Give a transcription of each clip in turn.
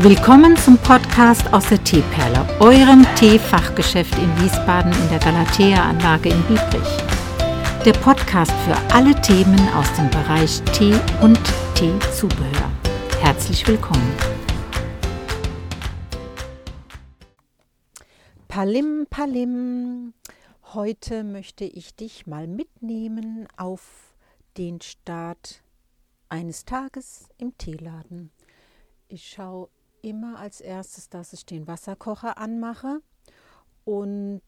Willkommen zum Podcast aus der Teeperle, eurem Teefachgeschäft in Wiesbaden in der Galatea-Anlage in Biebrich. Der Podcast für alle Themen aus dem Bereich Tee und Teezubehör. Herzlich willkommen. Palim, Palim. Heute möchte ich dich mal mitnehmen auf den Start eines Tages im Teeladen. Ich schaue immer als erstes, dass ich den Wasserkocher anmache und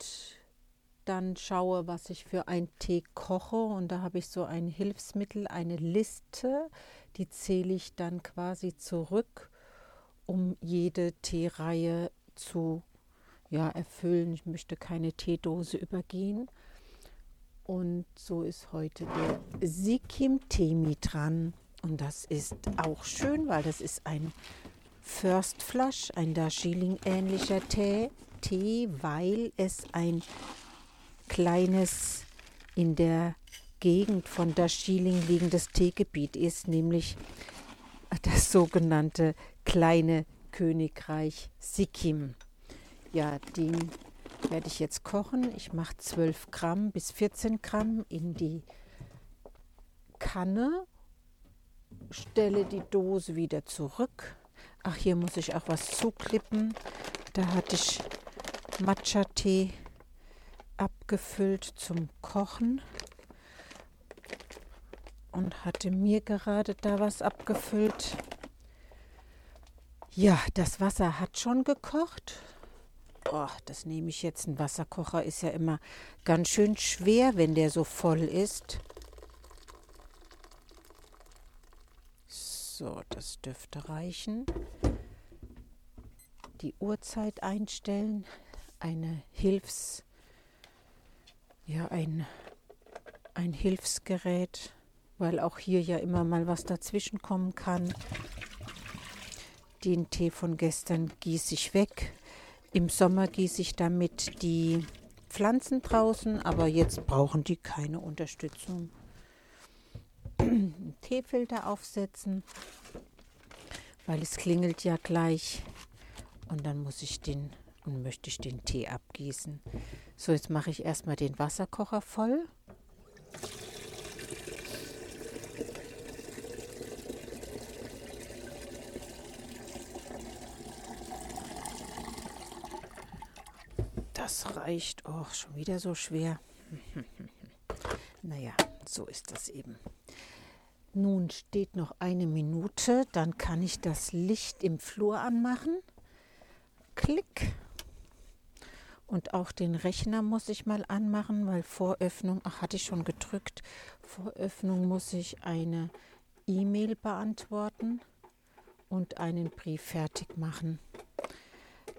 dann schaue, was ich für einen Tee koche. Und da habe ich so ein Hilfsmittel, eine Liste, die zähle ich dann quasi zurück, um jede Teereihe zu ja, erfüllen. Ich möchte keine Teedose übergehen. Und so ist heute der Sikim Temi dran. Und das ist auch schön, weil das ist ein First Flush, ein Darjeeling-ähnlicher Tee, Tee, weil es ein kleines in der Gegend von Darjeeling liegendes Teegebiet ist, nämlich das sogenannte kleine Königreich Sikkim. Ja, den werde ich jetzt kochen. Ich mache 12 Gramm bis 14 Gramm in die Kanne, stelle die Dose wieder zurück Ach, hier muss ich auch was zuklippen. Da hatte ich Matcha-Tee abgefüllt zum Kochen und hatte mir gerade da was abgefüllt. Ja, das Wasser hat schon gekocht. Oh, das nehme ich jetzt. Ein Wasserkocher ist ja immer ganz schön schwer, wenn der so voll ist. So, das dürfte reichen. Die Uhrzeit einstellen, eine Hilfs, ja, ein, ein Hilfsgerät, weil auch hier ja immer mal was dazwischen kommen kann. Den Tee von gestern gieße ich weg. Im Sommer gieße ich damit die Pflanzen draußen, aber jetzt brauchen die keine Unterstützung. Teefilter aufsetzen, weil es klingelt ja gleich. Und dann muss ich den und möchte ich den Tee abgießen. So, jetzt mache ich erstmal den Wasserkocher voll. Das reicht. Oh, schon wieder so schwer. naja, so ist das eben. Nun steht noch eine Minute, dann kann ich das Licht im Flur anmachen. Klick. Und auch den Rechner muss ich mal anmachen, weil Voröffnung, ach, hatte ich schon gedrückt. Voröffnung muss ich eine E-Mail beantworten und einen Brief fertig machen.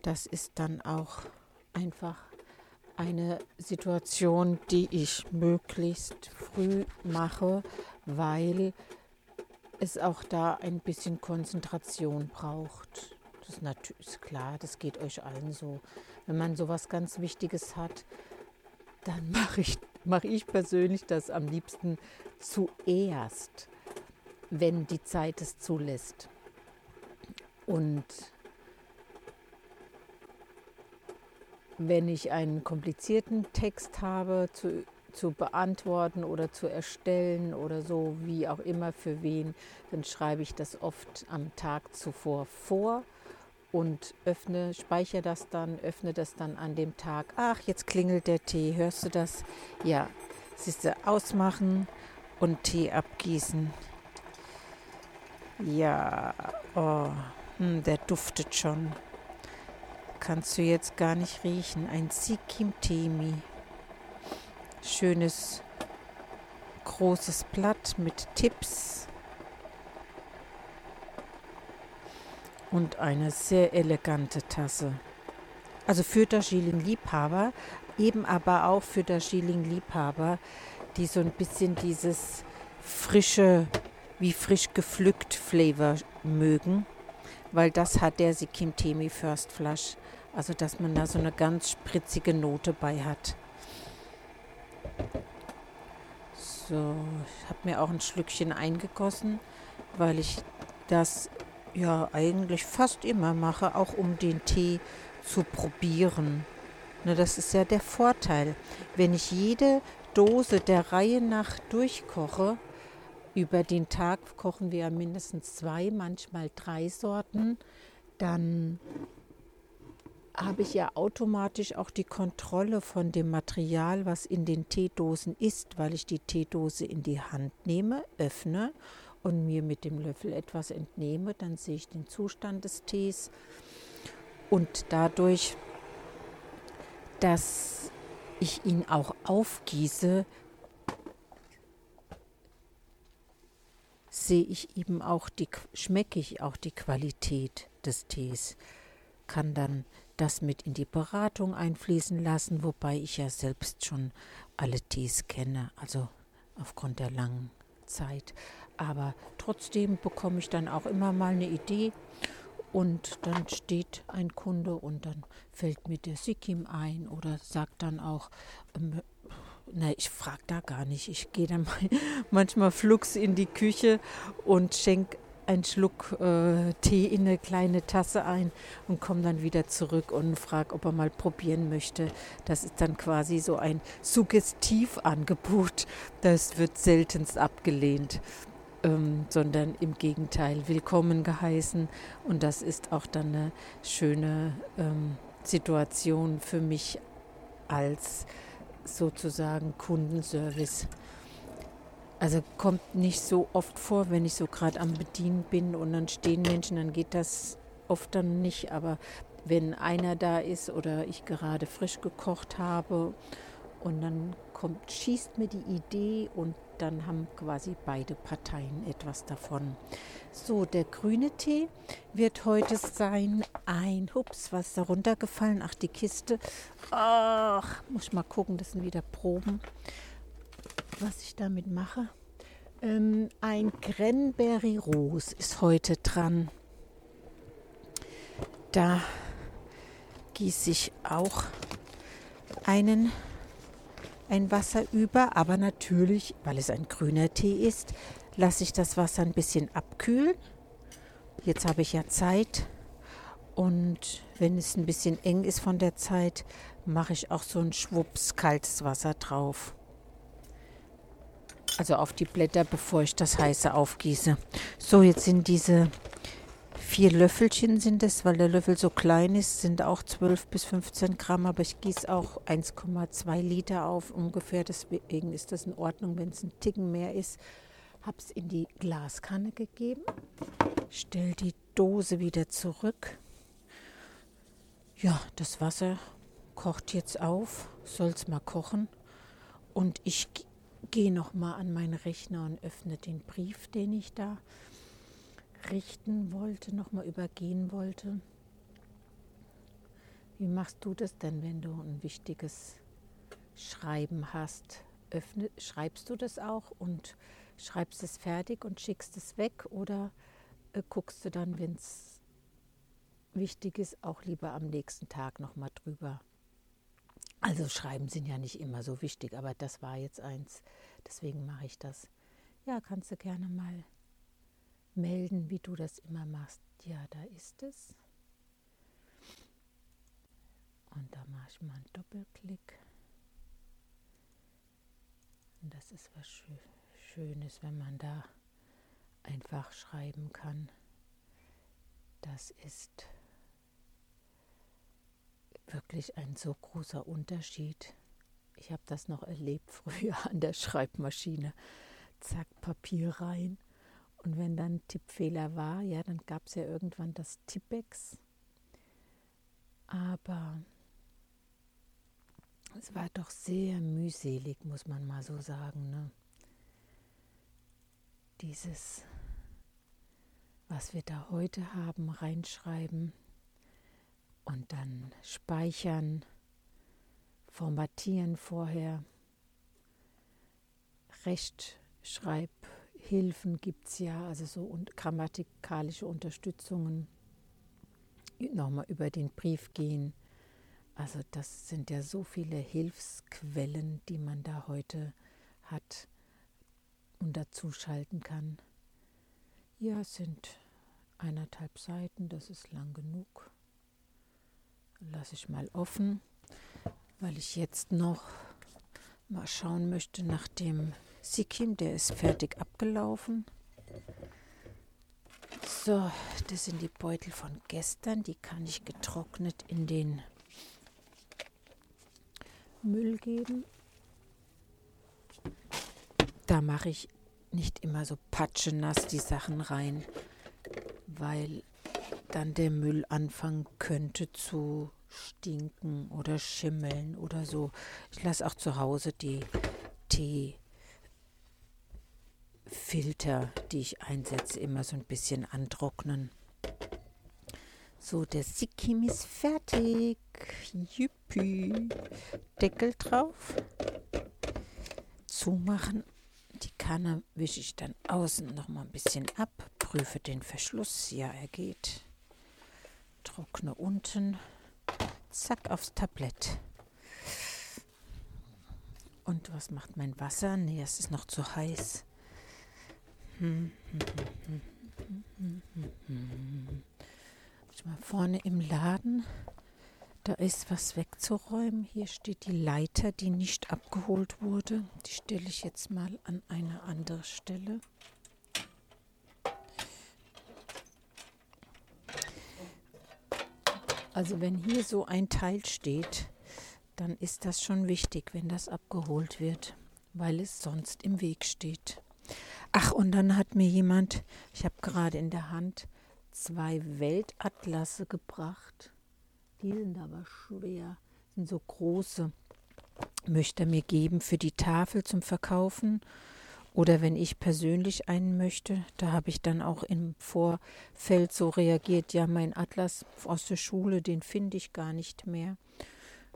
Das ist dann auch einfach eine Situation, die ich möglichst früh mache, weil es auch da ein bisschen Konzentration braucht. Das ist natürlich klar, das geht euch allen so. Wenn man sowas ganz Wichtiges hat, dann mache ich, mach ich persönlich das am liebsten zuerst, wenn die Zeit es zulässt. Und wenn ich einen komplizierten Text habe zu, zu beantworten oder zu erstellen oder so, wie auch immer für wen, dann schreibe ich das oft am Tag zuvor vor und öffne, speichere das dann, öffne das dann an dem Tag. Ach, jetzt klingelt der Tee, hörst du das? Ja, siehst du, ausmachen und Tee abgießen. Ja, oh, hm, der duftet schon kannst du jetzt gar nicht riechen. Ein Sikkim Temi. Schönes großes Blatt mit Tipps. Und eine sehr elegante Tasse. Also für Darjeeling-Liebhaber, eben aber auch für Darjeeling-Liebhaber, die so ein bisschen dieses frische, wie frisch gepflückt Flavor mögen, weil das hat der Sikkim Temi First Flush. Also dass man da so eine ganz spritzige Note bei hat. So, ich habe mir auch ein Schlückchen eingegossen, weil ich das ja eigentlich fast immer mache, auch um den Tee zu probieren. Ne, das ist ja der Vorteil. Wenn ich jede Dose der Reihe nach durchkoche, über den Tag kochen wir ja mindestens zwei, manchmal drei Sorten, dann habe ich ja automatisch auch die Kontrolle von dem Material, was in den Teedosen ist, weil ich die Teedose in die Hand nehme, öffne und mir mit dem Löffel etwas entnehme, dann sehe ich den Zustand des Tees. Und dadurch, dass ich ihn auch aufgieße, sehe ich eben auch die, schmecke ich auch die Qualität des Tees, kann dann das mit in die Beratung einfließen lassen, wobei ich ja selbst schon alle Tees kenne, also aufgrund der langen Zeit. Aber trotzdem bekomme ich dann auch immer mal eine Idee und dann steht ein Kunde und dann fällt mir der Sikkim ein oder sagt dann auch, ähm, na, ich frage da gar nicht. Ich gehe dann manchmal flugs in die Küche und schenke einen Schluck äh, Tee in eine kleine Tasse ein und komme dann wieder zurück und frage, ob er mal probieren möchte. Das ist dann quasi so ein Suggestivangebot. Das wird seltenst abgelehnt, ähm, sondern im Gegenteil willkommen geheißen. Und das ist auch dann eine schöne ähm, Situation für mich als sozusagen Kundenservice. Also kommt nicht so oft vor, wenn ich so gerade am Bedienen bin und dann stehen Menschen, dann geht das oft dann nicht. Aber wenn einer da ist oder ich gerade frisch gekocht habe und dann kommt, schießt mir die Idee und dann haben quasi beide Parteien etwas davon. So, der grüne Tee wird heute sein ein, hups, was ist da runtergefallen? Ach, die Kiste. Ach, muss ich mal gucken, das sind wieder Proben was ich damit mache. Ähm, ein Cranberry Rose ist heute dran. Da gieße ich auch einen, ein Wasser über, aber natürlich, weil es ein grüner Tee ist, lasse ich das Wasser ein bisschen abkühlen. Jetzt habe ich ja Zeit und wenn es ein bisschen eng ist von der Zeit, mache ich auch so ein Schwupps kaltes Wasser drauf also auf die Blätter, bevor ich das heiße aufgieße. So, jetzt sind diese vier Löffelchen sind es, weil der Löffel so klein ist, sind auch 12 bis 15 Gramm, aber ich gieße auch 1,2 Liter auf ungefähr. Deswegen ist das in Ordnung, wenn es ein Ticken mehr ist. Habe es in die Glaskanne gegeben, stelle die Dose wieder zurück. Ja, das Wasser kocht jetzt auf, soll es mal kochen. Und ich gehe nochmal an meinen Rechner und öffne den Brief, den ich da richten wollte, nochmal übergehen wollte. Wie machst du das denn, wenn du ein wichtiges Schreiben hast? Öffne, schreibst du das auch und schreibst es fertig und schickst es weg oder äh, guckst du dann, wenn es wichtig ist, auch lieber am nächsten Tag nochmal drüber? Also Schreiben sind ja nicht immer so wichtig, aber das war jetzt eins. Deswegen mache ich das. Ja, kannst du gerne mal melden, wie du das immer machst. Ja, da ist es. Und da mache ich mal einen Doppelklick. Und das ist was Schönes, wenn man da einfach schreiben kann. Das ist wirklich ein so großer Unterschied. Ich habe das noch erlebt früher an der Schreibmaschine. Zack, Papier rein. Und wenn dann Tippfehler war, ja, dann gab es ja irgendwann das Tippex. Aber es war doch sehr mühselig, muss man mal so sagen. Ne? Dieses, was wir da heute haben, reinschreiben und dann speichern, formatieren vorher. Rechtschreibhilfen gibt es ja, also so und grammatikalische Unterstützungen. Nochmal über den Brief gehen. Also das sind ja so viele Hilfsquellen, die man da heute hat und dazu schalten kann. Ja, es sind eineinhalb Seiten, das ist lang genug. Lasse ich mal offen, weil ich jetzt noch mal schauen möchte nach dem Sikkim, der ist fertig abgelaufen. So, das sind die Beutel von gestern, die kann ich getrocknet in den Müll geben. Da mache ich nicht immer so patschenass die Sachen rein, weil dann der Müll anfangen könnte zu stinken oder schimmeln oder so. Ich lasse auch zu Hause die Teefilter, die ich einsetze, immer so ein bisschen antrocknen. So, der Sikkim ist fertig. Juppie. Deckel drauf. Zumachen. Die Kanne wische ich dann außen noch mal ein bisschen ab. Prüfe den Verschluss. Ja, er geht. Trockne unten. Zack aufs Tablett. Und was macht mein Wasser? Nee, es ist noch zu heiß. Hm. Mal vorne im Laden, da ist was wegzuräumen. Hier steht die Leiter, die nicht abgeholt wurde. Die stelle ich jetzt mal an eine andere Stelle. Also wenn hier so ein Teil steht, dann ist das schon wichtig, wenn das abgeholt wird, weil es sonst im Weg steht. Ach, und dann hat mir jemand, ich habe gerade in der Hand zwei Weltatlasse gebracht. Die sind aber schwer, sind so große. Möchte er mir geben für die Tafel zum Verkaufen oder wenn ich persönlich einen möchte, da habe ich dann auch im Vorfeld so reagiert, ja, mein Atlas aus der Schule, den finde ich gar nicht mehr.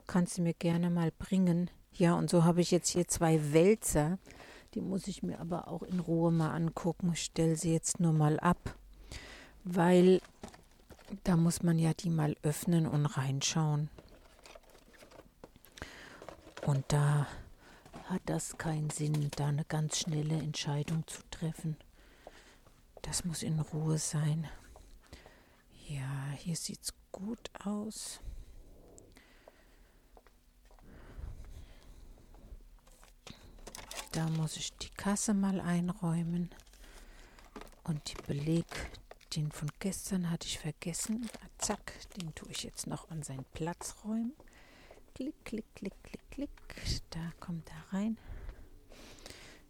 Kannst du mir gerne mal bringen. Ja, und so habe ich jetzt hier zwei Wälzer. Die muss ich mir aber auch in Ruhe mal angucken. Ich stelle sie jetzt nur mal ab weil da muss man ja die mal öffnen und reinschauen. Und da hat das keinen Sinn, da eine ganz schnelle Entscheidung zu treffen. Das muss in Ruhe sein. Ja, hier sieht es gut aus. Da muss ich die Kasse mal einräumen und die Beleg, den von gestern hatte ich vergessen. Zack, den tue ich jetzt noch an seinen Platz räumen. Klick, klick, klick, klick, klick. Da kommt er rein.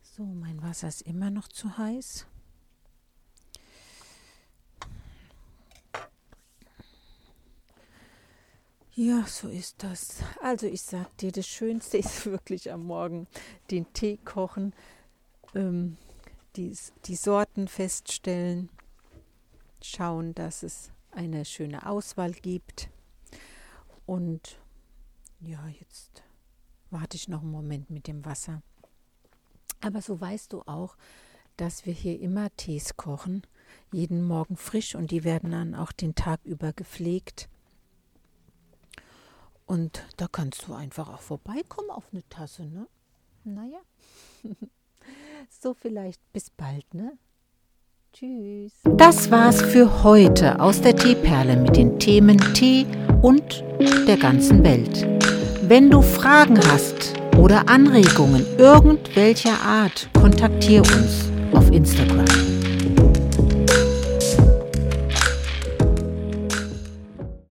So, mein Wasser ist immer noch zu heiß. Ja, so ist das. Also ich sag dir, das Schönste ist wirklich am Morgen den Tee kochen, ähm, die, die Sorten feststellen schauen, dass es eine schöne Auswahl gibt. Und ja, jetzt warte ich noch einen Moment mit dem Wasser. Aber so weißt du auch, dass wir hier immer Tees kochen, jeden Morgen frisch und die werden dann auch den Tag über gepflegt. Und da kannst du einfach auch vorbeikommen auf eine Tasse, ne? Naja. so vielleicht bis bald, ne? Tschüss. Das war's für heute aus der Teeperle mit den Themen Tee und der ganzen Welt. Wenn du Fragen hast oder Anregungen irgendwelcher Art, kontaktiere uns auf Instagram.